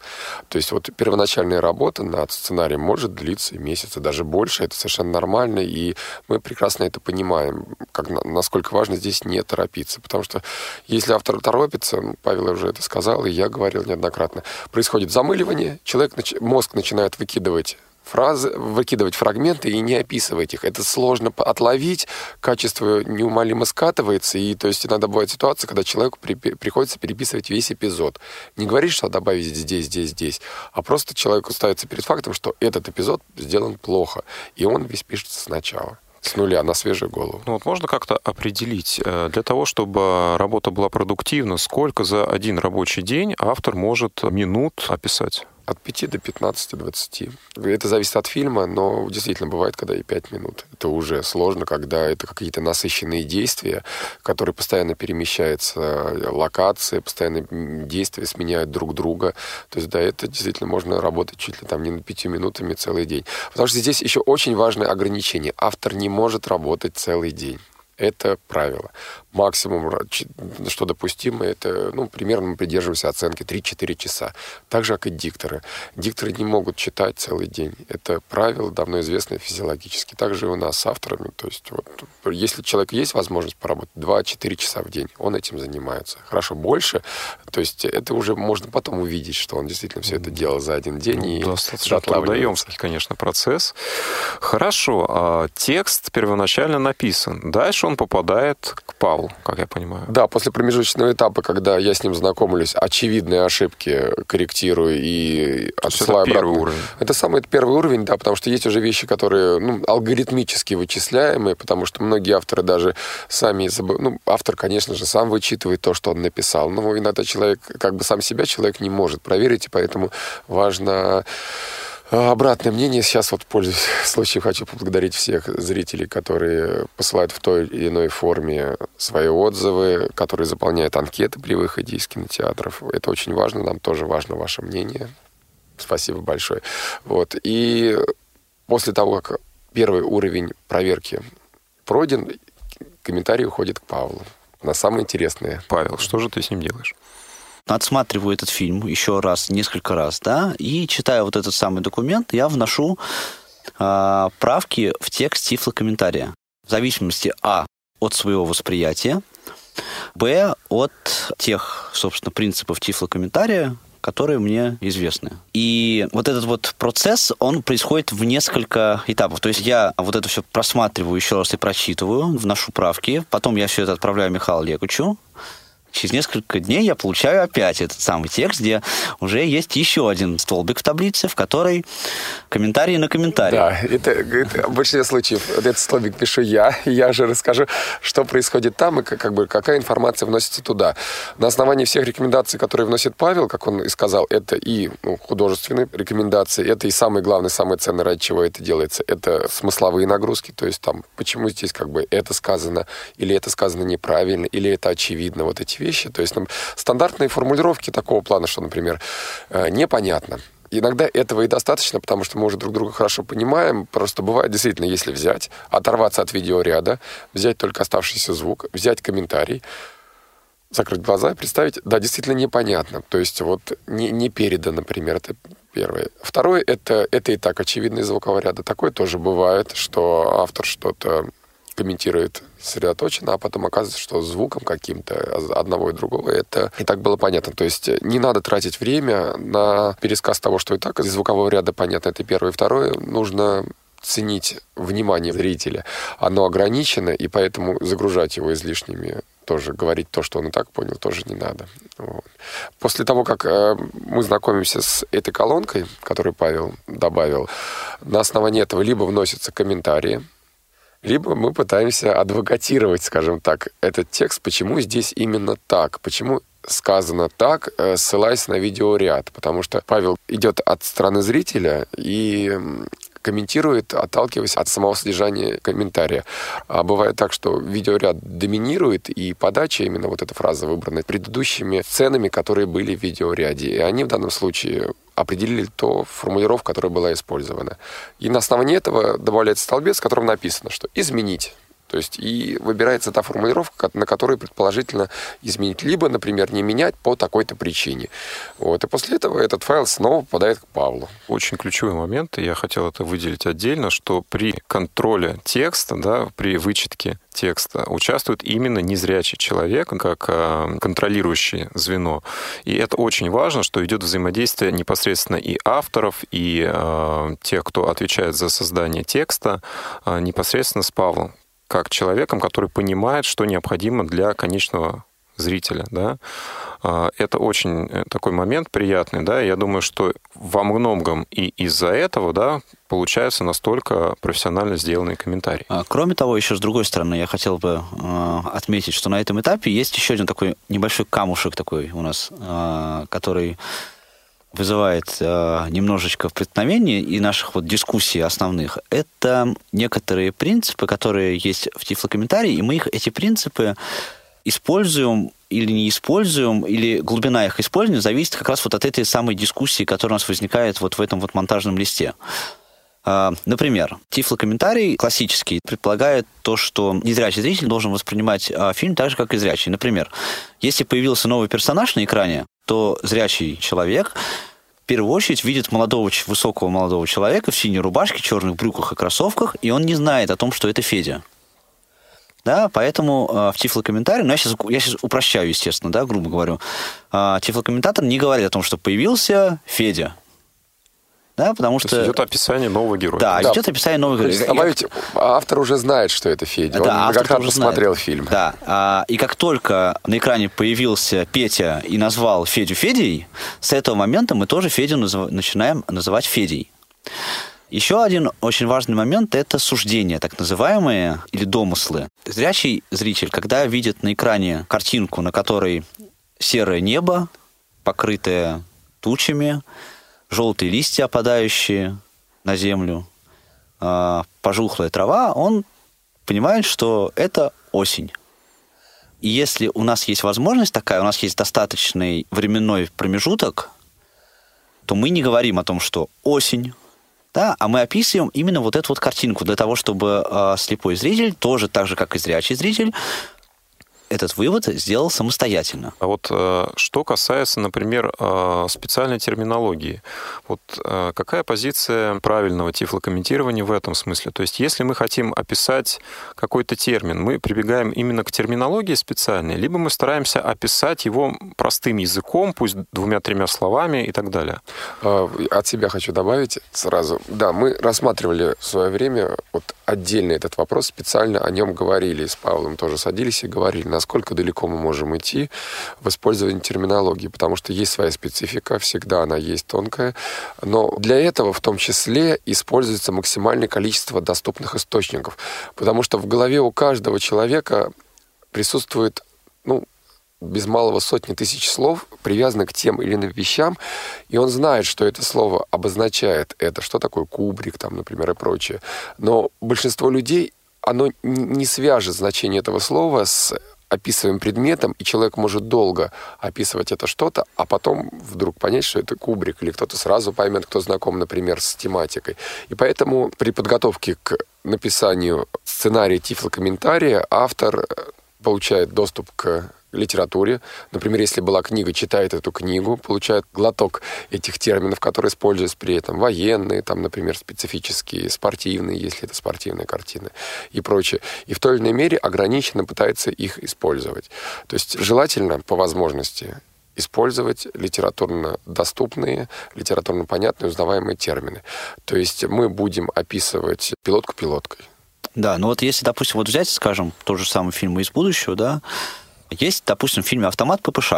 То есть вот первоначально первоначальная работа над сценарием может длиться месяцы, даже больше. Это совершенно нормально, и мы прекрасно это понимаем, как, насколько важно здесь не торопиться. Потому что если автор торопится, ну, Павел уже это сказал, и я говорил неоднократно, происходит замыливание, человек, мозг начинает выкидывать фразы, выкидывать фрагменты и не описывать их. Это сложно отловить, качество неумолимо скатывается, и то есть иногда бывает ситуация, когда человеку при, приходится переписывать весь эпизод. Не говорить, что добавить здесь, здесь, здесь, а просто человеку ставится перед фактом, что этот эпизод сделан плохо, и он весь пишется сначала. С нуля, на свежую голову. Ну вот можно как-то определить, э, для того, чтобы работа была продуктивна, сколько за один рабочий день автор может минут описать? От 5 до 15-20. Это зависит от фильма, но действительно бывает, когда и 5 минут. Это уже сложно, когда это какие-то насыщенные действия, которые постоянно перемещаются, локации, постоянно действия сменяют друг друга. То есть, да, это действительно можно работать чуть ли там не на 5 минутами целый день. Потому что здесь еще очень важное ограничение. Автор не может работать целый день. Это правило. Максимум, что допустимо, это, ну, примерно мы придерживаемся оценки 3-4 часа. Так же, как и дикторы. Дикторы не могут читать целый день. Это правило давно известное физиологически. Также и у нас с авторами. То есть, вот, если человек есть возможность поработать 2-4 часа в день, он этим занимается. Хорошо, больше, то есть это уже можно потом увидеть, что он действительно все это делал за один день. Ну, и достаточно трудоемкий, конечно, процесс. Хорошо, а текст первоначально написан. Дальше он попадает к Павлу, как я понимаю. Да, после промежуточного этапа, когда я с ним знакомлюсь, очевидные ошибки корректирую и отсылаю это первый уровень. Это самый это первый уровень, да, потому что есть уже вещи, которые ну, алгоритмически вычисляемые, потому что многие авторы даже сами забывают. Ну, автор, конечно же, сам вычитывает то, что он написал. Но иногда человек, как бы сам себя человек не может проверить, и поэтому важно Обратное мнение. Сейчас вот, пользуясь случаем, хочу поблагодарить всех зрителей, которые посылают в той или иной форме свои отзывы, которые заполняют анкеты при выходе из кинотеатров. Это очень важно, нам тоже важно ваше мнение. Спасибо большое. Вот. И после того, как первый уровень проверки пройден, комментарий уходит к Павлу на самое интересное. Павел, что же ты с ним делаешь? Отсматриваю этот фильм еще раз, несколько раз, да, и читая вот этот самый документ, я вношу э, правки в текст тифлокомментария. В зависимости, а, от своего восприятия, б, от тех, собственно, принципов тифлокомментария, которые мне известны. И вот этот вот процесс, он происходит в несколько этапов. То есть я вот это все просматриваю еще раз и прочитываю, вношу правки, потом я все это отправляю Михаилу Лекучу, Через несколько дней я получаю опять этот самый текст, где уже есть еще один столбик в таблице, в которой комментарии на комментарии. Да, это, это в большинстве случаев этот столбик пишу я, и я же расскажу, что происходит там и как, бы, какая информация вносится туда. На основании всех рекомендаций, которые вносит Павел, как он и сказал, это и ну, художественные рекомендации, это и самое главное, самое ценное, ради чего это делается, это смысловые нагрузки, то есть там, почему здесь как бы это сказано, или это сказано неправильно, или это очевидно, вот эти вещи. То есть там, стандартные формулировки такого плана, что, например, э, непонятно. Иногда этого и достаточно, потому что мы уже друг друга хорошо понимаем. Просто бывает действительно, если взять, оторваться от видеоряда, взять только оставшийся звук, взять комментарий, закрыть глаза и представить, да, действительно непонятно. То есть вот не, не передано, например, это первое. Второе, это, это и так очевидно из звукового ряда. Такое тоже бывает, что автор что-то комментирует сосредоточенно, а потом оказывается, что звуком каким-то одного и другого это и так было понятно. То есть не надо тратить время на пересказ того, что и так из звукового ряда понятно, это первое. И второе, нужно ценить внимание зрителя. Оно ограничено, и поэтому загружать его излишними тоже говорить то, что он и так понял, тоже не надо. Вот. После того, как э, мы знакомимся с этой колонкой, которую Павел добавил, на основании этого либо вносятся комментарии, либо мы пытаемся адвокатировать, скажем так, этот текст, почему здесь именно так, почему сказано так, э, ссылаясь на видеоряд, потому что Павел идет от стороны зрителя и комментирует, отталкиваясь от самого содержания комментария. А бывает так, что видеоряд доминирует, и подача, именно вот эта фраза выбрана, предыдущими сценами, которые были в видеоряде. И они в данном случае определили то формулировку, которая была использована. И на основании этого добавляется столбец, в котором написано, что изменить. То есть и выбирается та формулировка, на которой предположительно изменить. Либо, например, не менять по такой-то причине. Вот. И после этого этот файл снова попадает к Павлу. Очень ключевой момент, и я хотел это выделить отдельно, что при контроле текста, да, при вычетке текста участвует именно незрячий человек, как э, контролирующее звено. И это очень важно, что идет взаимодействие непосредственно и авторов, и э, тех, кто отвечает за создание текста, э, непосредственно с Павлом как человеком, который понимает, что необходимо для конечного зрителя, да. А, это очень э, такой момент приятный, да, я думаю, что во многом и из-за этого, да, получаются настолько профессионально сделанные комментарии. А, кроме того, еще с другой стороны, я хотел бы э, отметить, что на этом этапе есть еще один такой небольшой камушек такой у нас, который вызывает э, немножечко преткновений и наших вот дискуссий основных, это некоторые принципы, которые есть в тифлокомментарии, и мы их, эти принципы используем или не используем, или глубина их использования зависит как раз вот от этой самой дискуссии, которая у нас возникает вот в этом вот монтажном листе. А, Например, тифлокомментарий классический предполагает то, что незрячий зритель должен воспринимать а, фильм так же, как и зрячий. Например, если появился новый персонаж на экране, то зрячий человек в первую очередь видит молодого, высокого молодого человека в синей рубашке, черных брюках и кроссовках, и он не знает о том, что это Федя. Да, поэтому э, в тифлокомментарии, ну я сейчас, я сейчас упрощаю, естественно, да, грубо говорю, э, тифлокомментатор не говорит о том, что появился Федя. Да, потому То что... есть идет описание нового героя. Да, Да. идет описание есть героев. добавить, автор уже знает, что это Федя. Он Да, автор как-то тоже знает. посмотрел фильм. Да, а, и как только на экране появился Петя и назвал Федю Федей, с этого момента мы тоже Федю назыв- начинаем называть Федей. Еще один очень важный момент – это суждения, так называемые, или домыслы. Зрячий зритель, когда видит на экране картинку, на которой серое небо, покрытое тучами, желтые листья, опадающие на землю, а, пожухлая трава, он понимает, что это осень. И если у нас есть возможность такая, у нас есть достаточный временной промежуток, то мы не говорим о том, что осень, да, а мы описываем именно вот эту вот картинку для того, чтобы э, слепой зритель, тоже так же, как и зрячий зритель, этот вывод сделал самостоятельно. А вот э, что касается, например, э, специальной терминологии, вот э, какая позиция правильного тифлокомментирования в этом смысле? То есть, если мы хотим описать какой-то термин, мы прибегаем именно к терминологии специальной, либо мы стараемся описать его простым языком, пусть двумя-тремя словами и так далее. А, От себя хочу добавить сразу. Да, мы рассматривали в свое время вот отдельно этот вопрос, специально о нем говорили. С Павлом тоже садились и говорили, насколько далеко мы можем идти в использовании терминологии, потому что есть своя специфика, всегда она есть тонкая. Но для этого в том числе используется максимальное количество доступных источников, потому что в голове у каждого человека присутствует ну, без малого сотни тысяч слов, привязанных к тем или иным вещам, и он знает, что это слово обозначает это, что такое кубрик, там, например, и прочее. Но большинство людей, оно не свяжет значение этого слова с описываемым предметом, и человек может долго описывать это что-то, а потом вдруг понять, что это кубрик, или кто-то сразу поймет, кто знаком, например, с тематикой. И поэтому при подготовке к написанию сценария тифлокомментария автор э, получает доступ к литературе. Например, если была книга, читает эту книгу, получает глоток этих терминов, которые используются при этом. Военные, там, например, специфические, спортивные, если это спортивная картина и прочее. И в той или иной мере ограниченно пытается их использовать. То есть желательно, по возможности, использовать литературно доступные, литературно понятные, узнаваемые термины. То есть мы будем описывать пилотку пилоткой. Да, ну вот если, допустим, вот взять, скажем, тот же самый фильм «Мы из будущего», да, есть, допустим, в фильме «Автомат ППШ».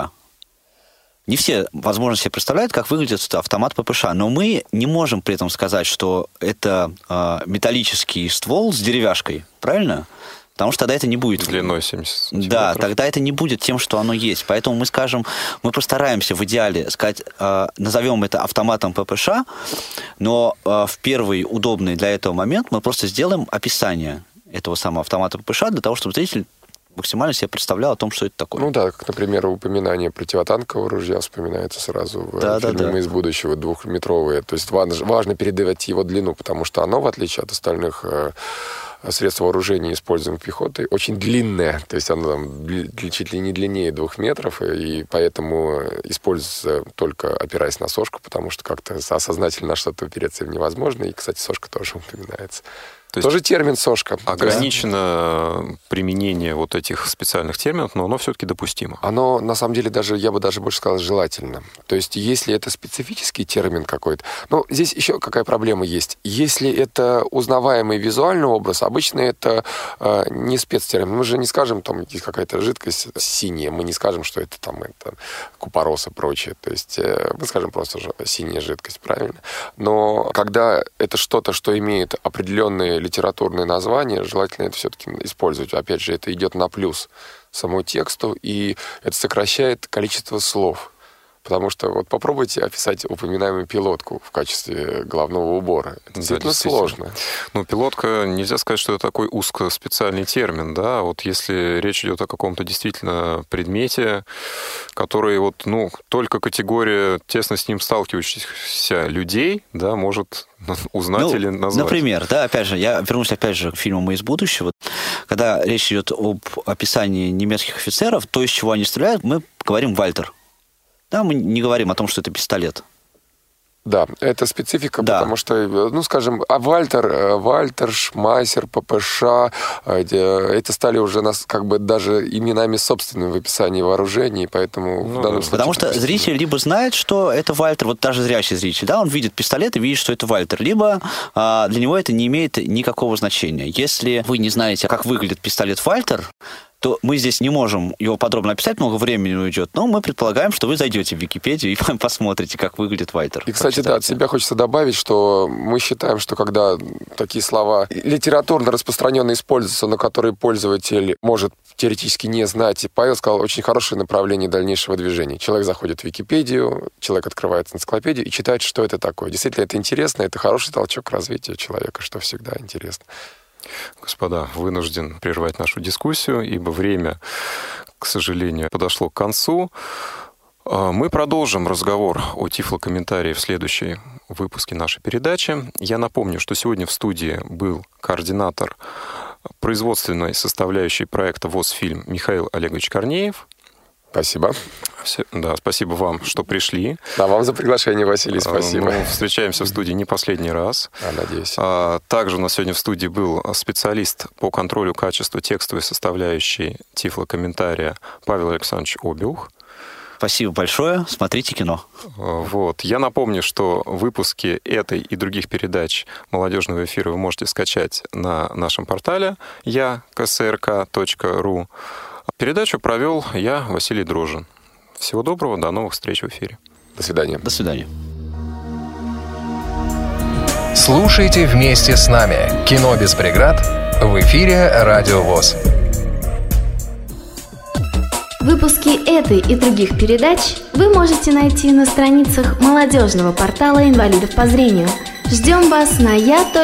Не все, возможно, себе представляют, как выглядит этот автомат ППШ, но мы не можем при этом сказать, что это э, металлический ствол с деревяшкой, правильно? Потому что тогда это не будет. Длиной 70 сантиметров. Да, тогда это не будет тем, что оно есть. Поэтому мы скажем, мы постараемся в идеале сказать, э, назовем это автоматом ППШ, но э, в первый удобный для этого момент мы просто сделаем описание этого самого автомата ППШ для того, чтобы зритель максимально себе представлял о том, что это такое. Ну да, как, например, упоминание противотанкового ружья вспоминается сразу в Да, э, да, фильме да. «Мы из будущего» двухметровые. То есть важно, важно передавать его длину, потому что оно, в отличие от остальных э, средств вооружения, используемых пехотой, очень длинное. То есть оно там чуть ли не длиннее двух метров, и поэтому используется только опираясь на сошку, потому что как-то осознательно на что-то опереться им невозможно. И, кстати, сошка тоже упоминается. То есть Тоже термин сошка. ограничено применение вот этих специальных терминов, но оно все-таки допустимо. Оно, на самом деле, даже, я бы даже больше сказал, желательно. То есть, если это специфический термин какой-то... Ну, здесь еще какая проблема есть. Если это узнаваемый визуальный образ, обычно это э, не спецтермин. Мы же не скажем, там, есть какая-то жидкость синяя, мы не скажем, что это там это купорос и прочее. То есть, э, мы скажем просто же синяя жидкость, правильно? Но когда это что-то, что имеет определенные литературные названия, желательно это все-таки использовать. Опять же, это идет на плюс самому тексту, и это сокращает количество слов. Потому что вот попробуйте описать упоминаемую пилотку в качестве главного убора. Это действительно, да, действительно сложно. Ну, пилотка, нельзя сказать, что это такой узкоспециальный термин, да, вот если речь идет о каком-то действительно предмете, который вот, ну, только категория тесно с ним сталкивающихся людей, да, может узнать ну, или назвать. Например, да, опять же, я вернусь опять же к фильму «Мы из будущего». Когда речь идет об описании немецких офицеров, то, из чего они стреляют, мы говорим «Вальтер». Да, мы не говорим о том, что это пистолет. Да, это специфика, да. потому что, ну, скажем, а Вальтер, э, Вальтер, Шмайсер, ППШ, э, это стали уже нас как бы даже именами собственными в описании вооружений, поэтому ну, в данном случае... Потому что зритель либо знает, что это Вальтер, вот даже зрячий зритель, да, он видит пистолет и видит, что это Вальтер, либо а, для него это не имеет никакого значения. Если вы не знаете, как выглядит пистолет Вальтер, то мы здесь не можем его подробно описать, много времени уйдет, но мы предполагаем, что вы зайдете в Википедию и посмотрите, как выглядит Вайтер. И, кстати, да, от себя хочется добавить, что мы считаем, что когда такие слова литературно распространенно используются, но которые пользователь может теоретически не знать, и Павел сказал, очень хорошее направление дальнейшего движения. Человек заходит в Википедию, человек открывает энциклопедию и читает, что это такое. Действительно, это интересно, это хороший толчок к развитию человека, что всегда интересно. Господа, вынужден прервать нашу дискуссию, ибо время, к сожалению, подошло к концу. А, мы продолжим разговор о тифлокомментарии в следующей выпуске нашей передачи. Я напомню, что сегодня в студии был координатор производственной составляющей проекта «ВОЗ-фильм» Михаил Олегович Корнеев. Спасибо. Все, да, спасибо вам, что пришли. Да, вам за приглашение, Василий, а, спасибо. Мы встречаемся в студии не последний раз. А, надеюсь. А, также у нас сегодня в студии был специалист по контролю качества текстовой составляющей тифлокомментария Павел Александрович Обиух. Спасибо большое. Смотрите кино. Вот. Я напомню, что выпуски этой и других передач молодежного эфира вы можете скачать на нашем портале я ksrk.ru. Передачу провел я, Василий Дрожин. Всего доброго, до новых встреч в эфире. До свидания. До свидания. Слушайте вместе с нами «Кино без преград» в эфире «Радио ВОЗ». Выпуски этой и других передач вы можете найти на страницах молодежного портала инвалидов по зрению. Ждем вас на я.ксрк.ру.